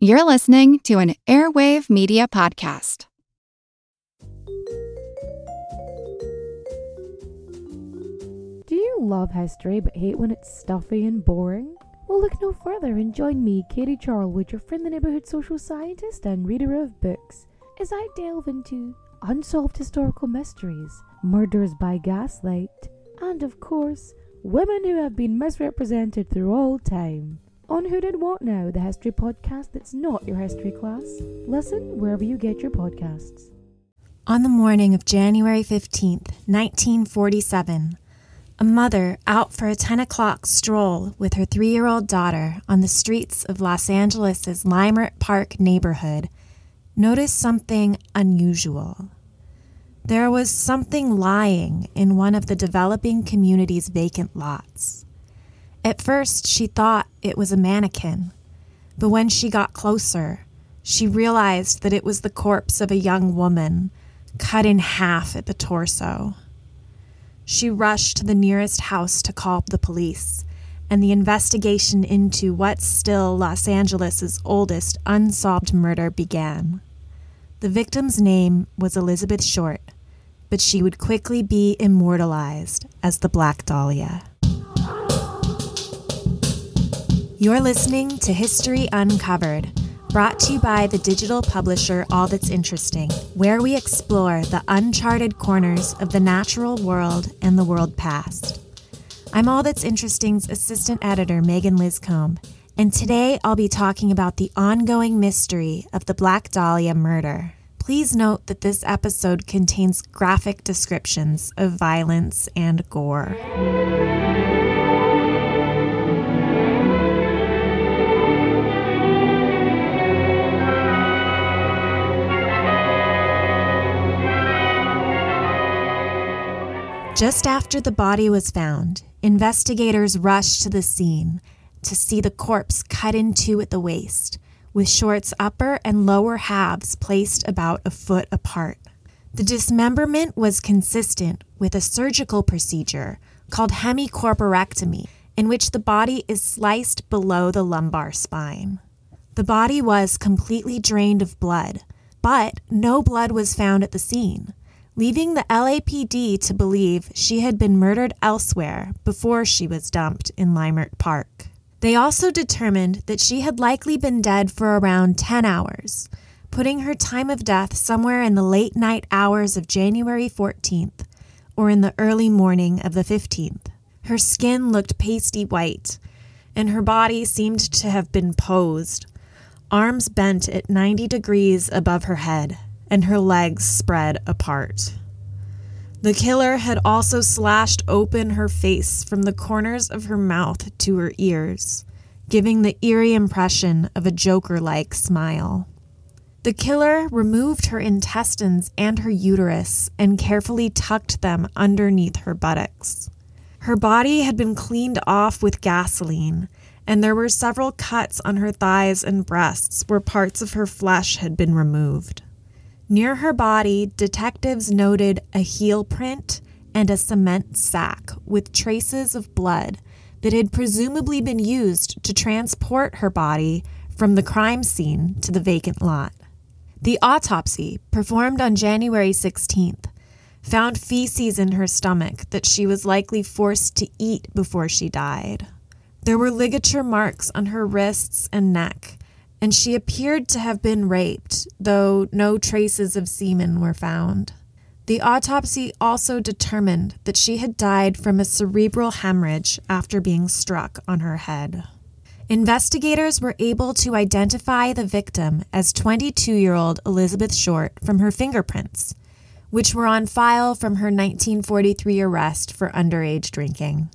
You're listening to an Airwave Media Podcast. Do you love history but hate when it's stuffy and boring? Well, look no further and join me, Katie Charlwood, your friend, the neighbourhood social scientist and reader of books, as I delve into unsolved historical mysteries, murders by gaslight, and of course, women who have been misrepresented through all time. On Who Did What Now, the history podcast that's not your history class. Listen wherever you get your podcasts. On the morning of January 15th, 1947, a mother out for a 10 o'clock stroll with her three year old daughter on the streets of Los Angeles' Leimert Park neighborhood noticed something unusual. There was something lying in one of the developing community's vacant lots. At first, she thought it was a mannequin, but when she got closer, she realized that it was the corpse of a young woman cut in half at the torso. She rushed to the nearest house to call the police, and the investigation into what's still Los Angeles' oldest unsolved murder began. The victim's name was Elizabeth Short, but she would quickly be immortalized as the Black Dahlia. You're listening to History Uncovered, brought to you by the digital publisher All That's Interesting, where we explore the uncharted corners of the natural world and the world past. I'm All That's Interesting's assistant editor, Megan Liscombe, and today I'll be talking about the ongoing mystery of the Black Dahlia murder. Please note that this episode contains graphic descriptions of violence and gore. Just after the body was found, investigators rushed to the scene to see the corpse cut in two at the waist, with Short's upper and lower halves placed about a foot apart. The dismemberment was consistent with a surgical procedure called hemicorporectomy, in which the body is sliced below the lumbar spine. The body was completely drained of blood, but no blood was found at the scene leaving the LAPD to believe she had been murdered elsewhere before she was dumped in Leimert Park. They also determined that she had likely been dead for around 10 hours, putting her time of death somewhere in the late night hours of January 14th or in the early morning of the 15th. Her skin looked pasty white, and her body seemed to have been posed, arms bent at 90 degrees above her head and her legs spread apart. The killer had also slashed open her face from the corners of her mouth to her ears, giving the eerie impression of a Joker like smile. The killer removed her intestines and her uterus and carefully tucked them underneath her buttocks. Her body had been cleaned off with gasoline, and there were several cuts on her thighs and breasts where parts of her flesh had been removed. Near her body, detectives noted a heel print and a cement sack with traces of blood that had presumably been used to transport her body from the crime scene to the vacant lot. The autopsy, performed on January 16th, found feces in her stomach that she was likely forced to eat before she died. There were ligature marks on her wrists and neck, and she appeared to have been raped, though no traces of semen were found. The autopsy also determined that she had died from a cerebral hemorrhage after being struck on her head. Investigators were able to identify the victim as 22 year old Elizabeth Short from her fingerprints, which were on file from her 1943 arrest for underage drinking.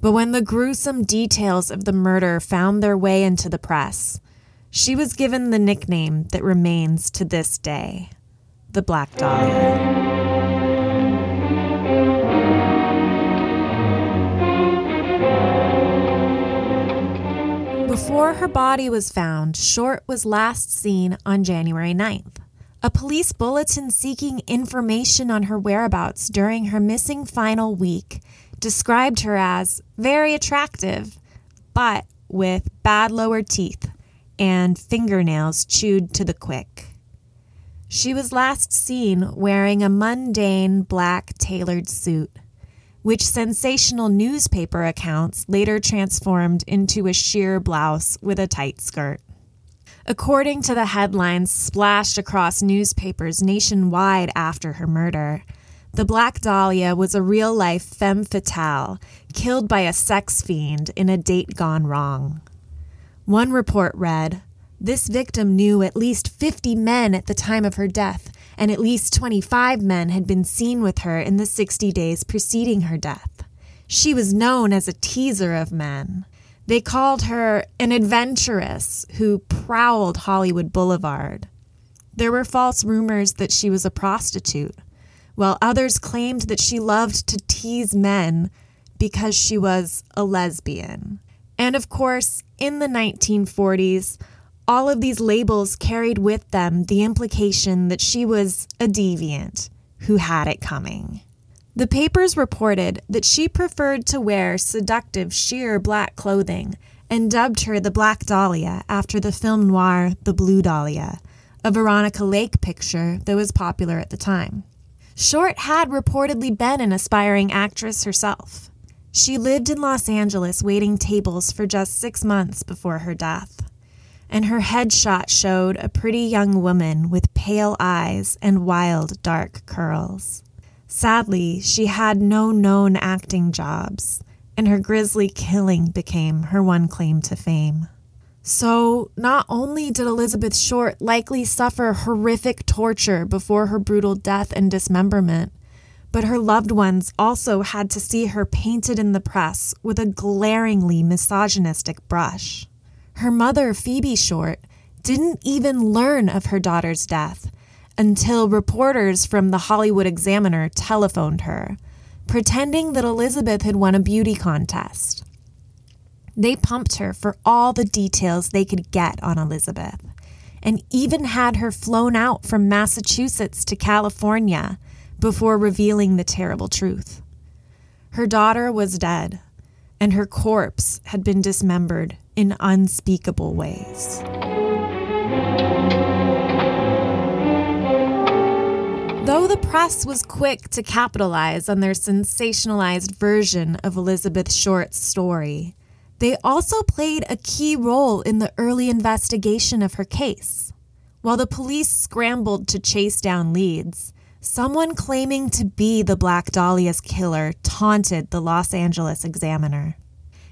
But when the gruesome details of the murder found their way into the press, she was given the nickname that remains to this day the Black Dahlia. Before her body was found, Short was last seen on January 9th. A police bulletin seeking information on her whereabouts during her missing final week described her as very attractive, but with bad lower teeth and fingernails chewed to the quick. She was last seen wearing a mundane black tailored suit, which sensational newspaper accounts later transformed into a sheer blouse with a tight skirt. According to the headlines splashed across newspapers nationwide after her murder, the Black Dahlia was a real life femme fatale killed by a sex fiend in a date gone wrong. One report read This victim knew at least 50 men at the time of her death, and at least 25 men had been seen with her in the 60 days preceding her death. She was known as a teaser of men. They called her an adventuress who prowled Hollywood Boulevard. There were false rumors that she was a prostitute, while others claimed that she loved to tease men because she was a lesbian. And of course, in the 1940s, all of these labels carried with them the implication that she was a deviant who had it coming. The papers reported that she preferred to wear seductive sheer black clothing and dubbed her the Black Dahlia after the film noir The Blue Dahlia, a Veronica Lake picture that was popular at the time. Short had reportedly been an aspiring actress herself. She lived in Los Angeles waiting tables for just six months before her death and her headshot showed a pretty young woman with pale eyes and wild dark curls. Sadly, she had no known acting jobs, and her grisly killing became her one claim to fame. So, not only did Elizabeth Short likely suffer horrific torture before her brutal death and dismemberment, but her loved ones also had to see her painted in the press with a glaringly misogynistic brush. Her mother, Phoebe Short, didn't even learn of her daughter's death until reporters from the Hollywood Examiner telephoned her, pretending that Elizabeth had won a beauty contest. They pumped her for all the details they could get on Elizabeth, and even had her flown out from Massachusetts to California before revealing the terrible truth. Her daughter was dead, and her corpse had been dismembered in unspeakable ways. Though the press was quick to capitalize on their sensationalized version of Elizabeth Short's story, they also played a key role in the early investigation of her case. While the police scrambled to chase down leads, someone claiming to be the Black Dahlia's killer taunted the Los Angeles Examiner.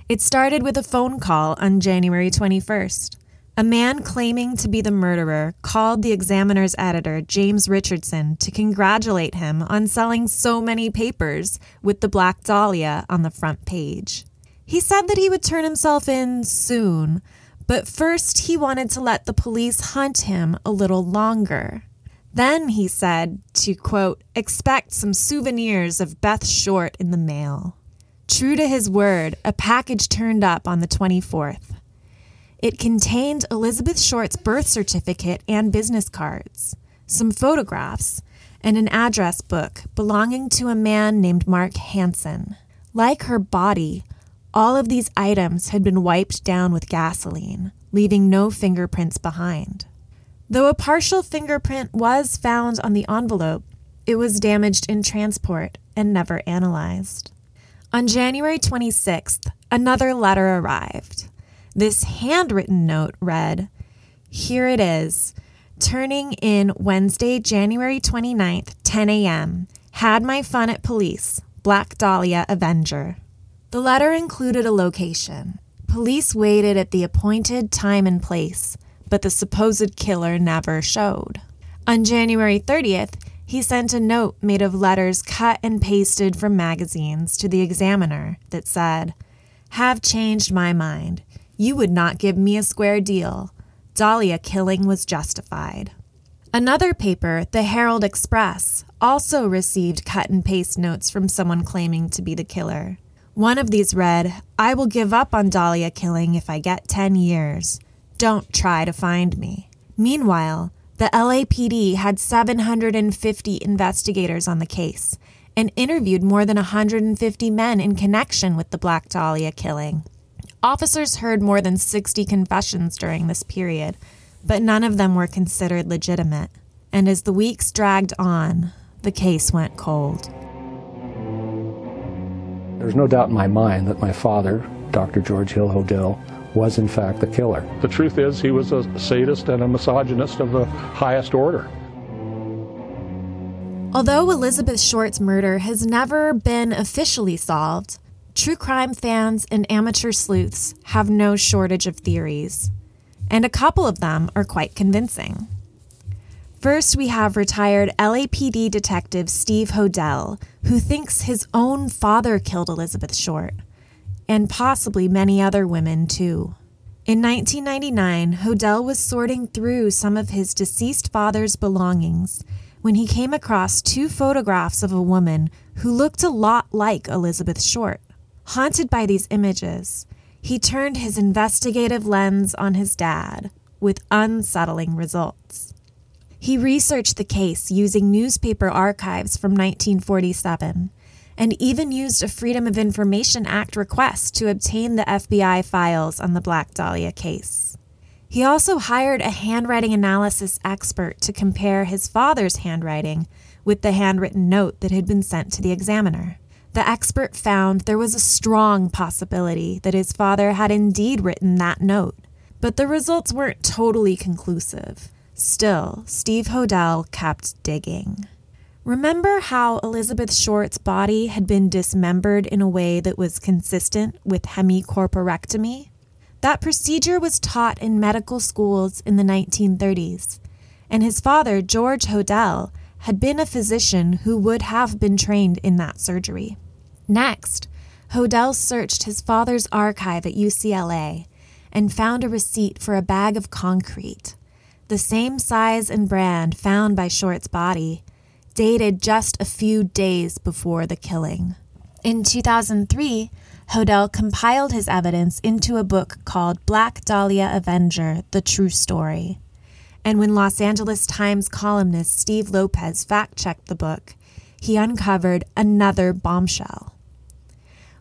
It started with a phone call on January 21st. A man claiming to be the murderer called the Examiner's editor, James Richardson, to congratulate him on selling so many papers with the Black Dahlia on the front page. He said that he would turn himself in soon, but first he wanted to let the police hunt him a little longer. Then he said to, quote, expect some souvenirs of Beth Short in the mail. True to his word, a package turned up on the 24th. It contained Elizabeth Short's birth certificate and business cards, some photographs, and an address book belonging to a man named Mark Hansen. Like her body, all of these items had been wiped down with gasoline, leaving no fingerprints behind. Though a partial fingerprint was found on the envelope, it was damaged in transport and never analyzed. On January 26th, another letter arrived. This handwritten note read, Here it is. Turning in Wednesday, January 29th, 10 a.m. Had my fun at police. Black Dahlia Avenger. The letter included a location. Police waited at the appointed time and place, but the supposed killer never showed. On January 30th, he sent a note made of letters cut and pasted from magazines to the examiner that said, Have changed my mind. You would not give me a square deal. Dahlia killing was justified. Another paper, the Herald Express, also received cut and paste notes from someone claiming to be the killer. One of these read, I will give up on Dahlia killing if I get 10 years. Don't try to find me. Meanwhile, the LAPD had 750 investigators on the case and interviewed more than 150 men in connection with the Black Dahlia killing. Officers heard more than 60 confessions during this period, but none of them were considered legitimate. And as the weeks dragged on, the case went cold. There's no doubt in my mind that my father, Dr. George Hill Hodel, was in fact the killer. The truth is, he was a sadist and a misogynist of the highest order. Although Elizabeth Short's murder has never been officially solved, true crime fans and amateur sleuths have no shortage of theories, and a couple of them are quite convincing. First, we have retired LAPD detective Steve Hodel, who thinks his own father killed Elizabeth Short, and possibly many other women too. In 1999, Hodel was sorting through some of his deceased father's belongings when he came across two photographs of a woman who looked a lot like Elizabeth Short. Haunted by these images, he turned his investigative lens on his dad with unsettling results. He researched the case using newspaper archives from 1947 and even used a Freedom of Information Act request to obtain the FBI files on the Black Dahlia case. He also hired a handwriting analysis expert to compare his father's handwriting with the handwritten note that had been sent to the examiner. The expert found there was a strong possibility that his father had indeed written that note, but the results weren't totally conclusive. Still, Steve Hodel kept digging. Remember how Elizabeth Short's body had been dismembered in a way that was consistent with hemicorporectomy? That procedure was taught in medical schools in the 1930s, and his father, George Hodel, had been a physician who would have been trained in that surgery. Next, Hodel searched his father's archive at UCLA and found a receipt for a bag of concrete, the same size and brand found by Short's body, dated just a few days before the killing. In 2003, Hodel compiled his evidence into a book called Black Dahlia Avenger The True Story. And when Los Angeles Times columnist Steve Lopez fact checked the book, he uncovered another bombshell.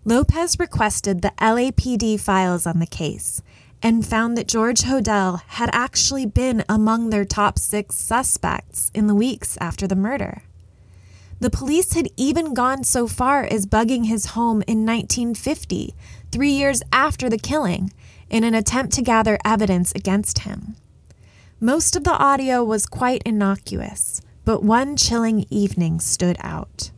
Lopez requested the LAPD files on the case and found that George Hodel had actually been among their top six suspects in the weeks after the murder. The police had even gone so far as bugging his home in 1950, three years after the killing, in an attempt to gather evidence against him. Most of the audio was quite innocuous, but one chilling evening stood out.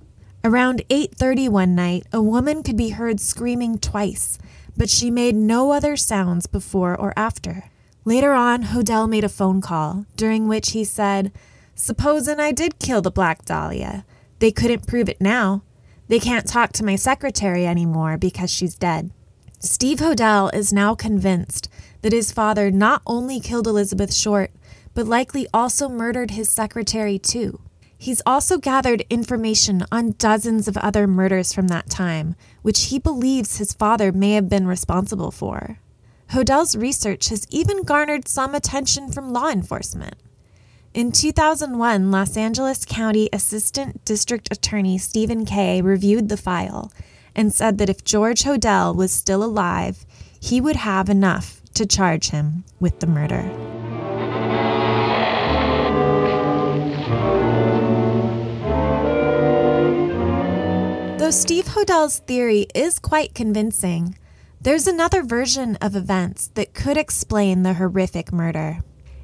Around 8:30 one night, a woman could be heard screaming twice, but she made no other sounds before or after. Later on, Hodel made a phone call, during which he said, Supposin' I did kill the Black Dahlia. They couldn't prove it now. They can't talk to my secretary anymore because she's dead. Steve Hodel is now convinced that his father not only killed Elizabeth Short, but likely also murdered his secretary too. He's also gathered information on dozens of other murders from that time, which he believes his father may have been responsible for. Hodel's research has even garnered some attention from law enforcement. In 2001, Los Angeles County Assistant District Attorney Stephen Kay reviewed the file and said that if George Hodel was still alive, he would have enough to charge him with the murder. Though Steve Hodel's theory is quite convincing, there's another version of events that could explain the horrific murder.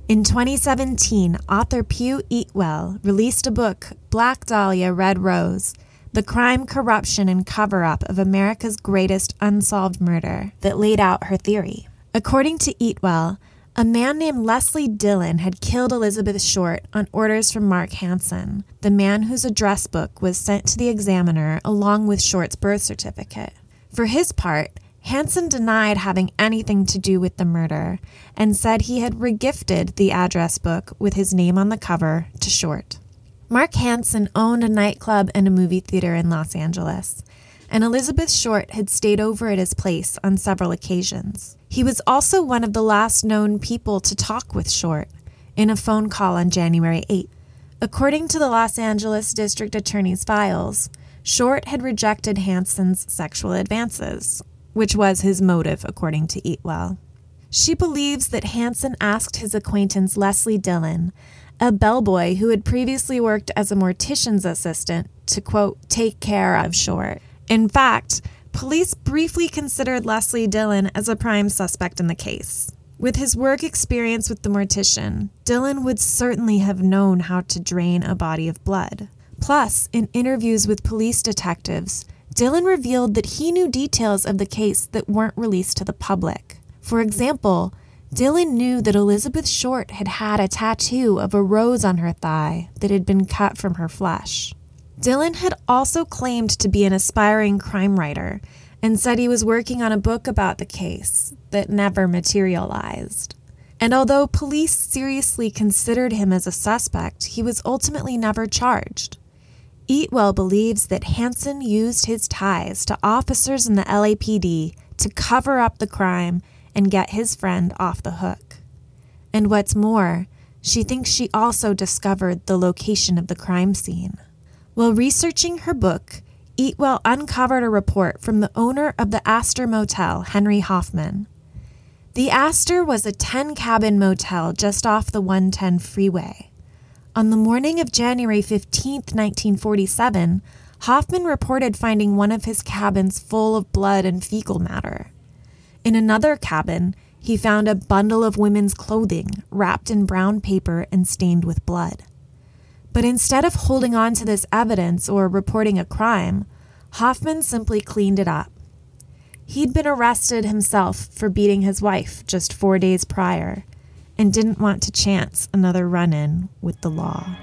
In 2017, author Piu Eatwell released a book, Black Dahlia Red Rose The Crime, Corruption, and Cover Up of America's Greatest Unsolved Murder, that laid out her theory. According to Eatwell, a man named Leslie Dillon had killed Elizabeth Short on orders from Mark Hansen, the man whose address book was sent to the examiner along with Short's birth certificate. For his part, Hansen denied having anything to do with the murder and said he had regifted the address book with his name on the cover to Short. Mark Hansen owned a nightclub and a movie theater in Los Angeles, and Elizabeth Short had stayed over at his place on several occasions. He was also one of the last known people to talk with Short in a phone call on January 8. According to the Los Angeles District Attorney's files, Short had rejected Hansen's sexual advances, which was his motive, according to Eatwell. She believes that Hansen asked his acquaintance Leslie Dillon, a bellboy who had previously worked as a mortician's assistant, to quote, take care of Short. In fact, police briefly considered Leslie Dillon as a prime suspect in the case. With his work experience with the mortician, Dillon would certainly have known how to drain a body of blood. Plus, in interviews with police detectives, Dillon revealed that he knew details of the case that weren't released to the public. For example, Dillon knew that Elizabeth Short had had a tattoo of a rose on her thigh that had been cut from her flesh. Dillon had also claimed to be an aspiring crime writer and said he was working on a book about the case that never materialized. And although police seriously considered him as a suspect, he was ultimately never charged. Eatwell believes that Hansen used his ties to officers in the LAPD to cover up the crime and get his friend off the hook. And what's more, she thinks she also discovered the location of the crime scene. While researching her book, Eatwell uncovered a report from the owner of the Astor Motel, Henry Hoffman. The Astor was a 10 cabin motel just off the 110 freeway. On the morning of January 15, 1947, Hoffman reported finding one of his cabins full of blood and fecal matter. In another cabin, he found a bundle of women's clothing wrapped in brown paper and stained with blood. But instead of holding on to this evidence or reporting a crime, Hoffman simply cleaned it up. He'd been arrested himself for beating his wife just four days prior and didn't want to chance another run in with the law.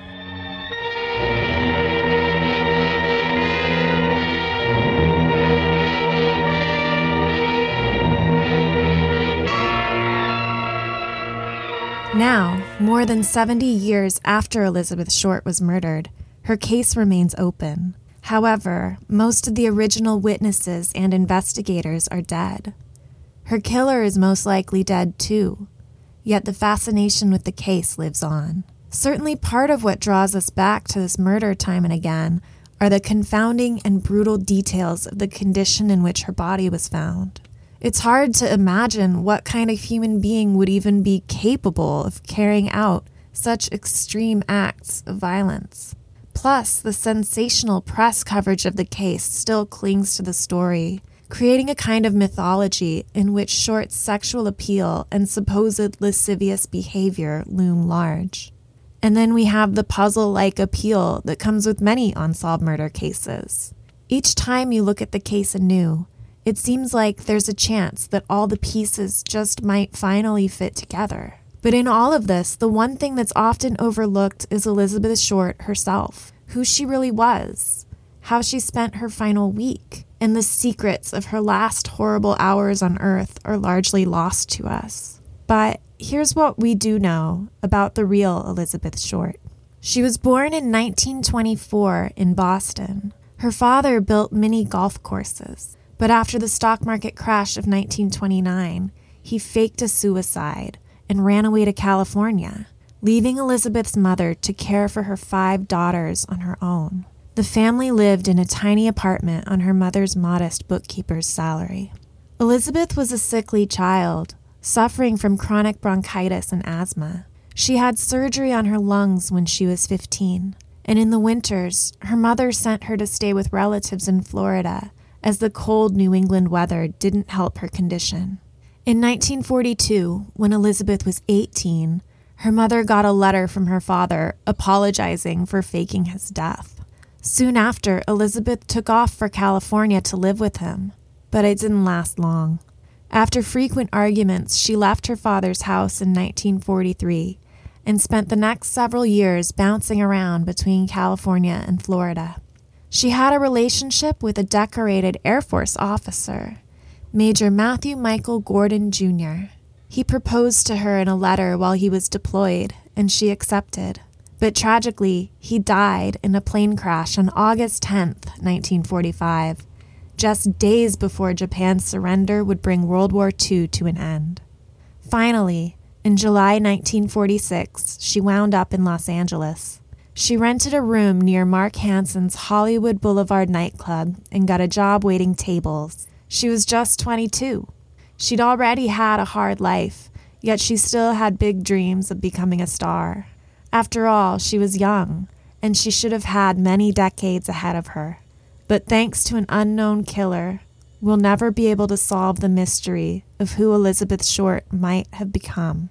Now, more than 70 years after Elizabeth Short was murdered, her case remains open. However, most of the original witnesses and investigators are dead. Her killer is most likely dead too, yet the fascination with the case lives on. Certainly, part of what draws us back to this murder time and again are the confounding and brutal details of the condition in which her body was found. It's hard to imagine what kind of human being would even be capable of carrying out such extreme acts of violence. Plus, the sensational press coverage of the case still clings to the story, creating a kind of mythology in which Short's sexual appeal and supposed lascivious behavior loom large. And then we have the puzzle like appeal that comes with many unsolved murder cases. Each time you look at the case anew, it seems like there's a chance that all the pieces just might finally fit together. But in all of this, the one thing that's often overlooked is Elizabeth Short herself, who she really was, how she spent her final week, and the secrets of her last horrible hours on Earth are largely lost to us. But here's what we do know about the real Elizabeth Short. She was born in 1924 in Boston. Her father built many golf courses. But after the stock market crash of 1929, he faked a suicide and ran away to California, leaving Elizabeth's mother to care for her five daughters on her own. The family lived in a tiny apartment on her mother's modest bookkeeper's salary. Elizabeth was a sickly child, suffering from chronic bronchitis and asthma. She had surgery on her lungs when she was 15, and in the winters, her mother sent her to stay with relatives in Florida as the cold New England weather didn't help her condition. In 1942, when Elizabeth was 18, her mother got a letter from her father apologizing for faking his death. Soon after, Elizabeth took off for California to live with him, but it didn't last long. After frequent arguments, she left her father's house in 1943 and spent the next several years bouncing around between California and Florida. She had a relationship with a decorated Air Force officer, Major Matthew Michael Gordon Jr. He proposed to her in a letter while he was deployed, and she accepted. But tragically, he died in a plane crash on August 10, 1945, just days before Japan's surrender would bring World War II to an end. Finally, in July 1946, she wound up in Los Angeles. She rented a room near Mark Hansen's Hollywood Boulevard nightclub and got a job waiting tables. She was just 22. She'd already had a hard life, yet she still had big dreams of becoming a star. After all, she was young, and she should have had many decades ahead of her. But thanks to an unknown killer, we'll never be able to solve the mystery of who Elizabeth Short might have become.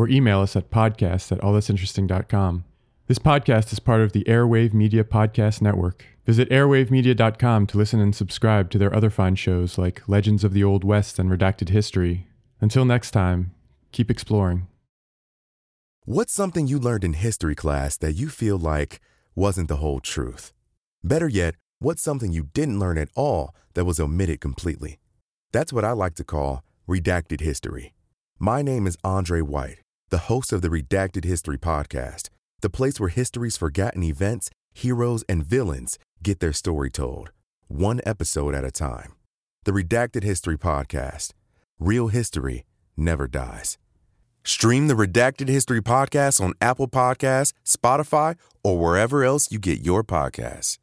or email us at podcast at allthat'sinteresting.com. This podcast is part of the Airwave Media Podcast Network. Visit airwavemedia.com to listen and subscribe to their other fine shows like Legends of the Old West and Redacted History. Until next time, keep exploring. What's something you learned in history class that you feel like wasn't the whole truth? Better yet, what's something you didn't learn at all that was omitted completely? That's what I like to call redacted history. My name is Andre White, the host of the Redacted History Podcast, the place where history's forgotten events, heroes, and villains get their story told, one episode at a time. The Redacted History Podcast. Real history never dies. Stream the Redacted History Podcast on Apple Podcasts, Spotify, or wherever else you get your podcasts.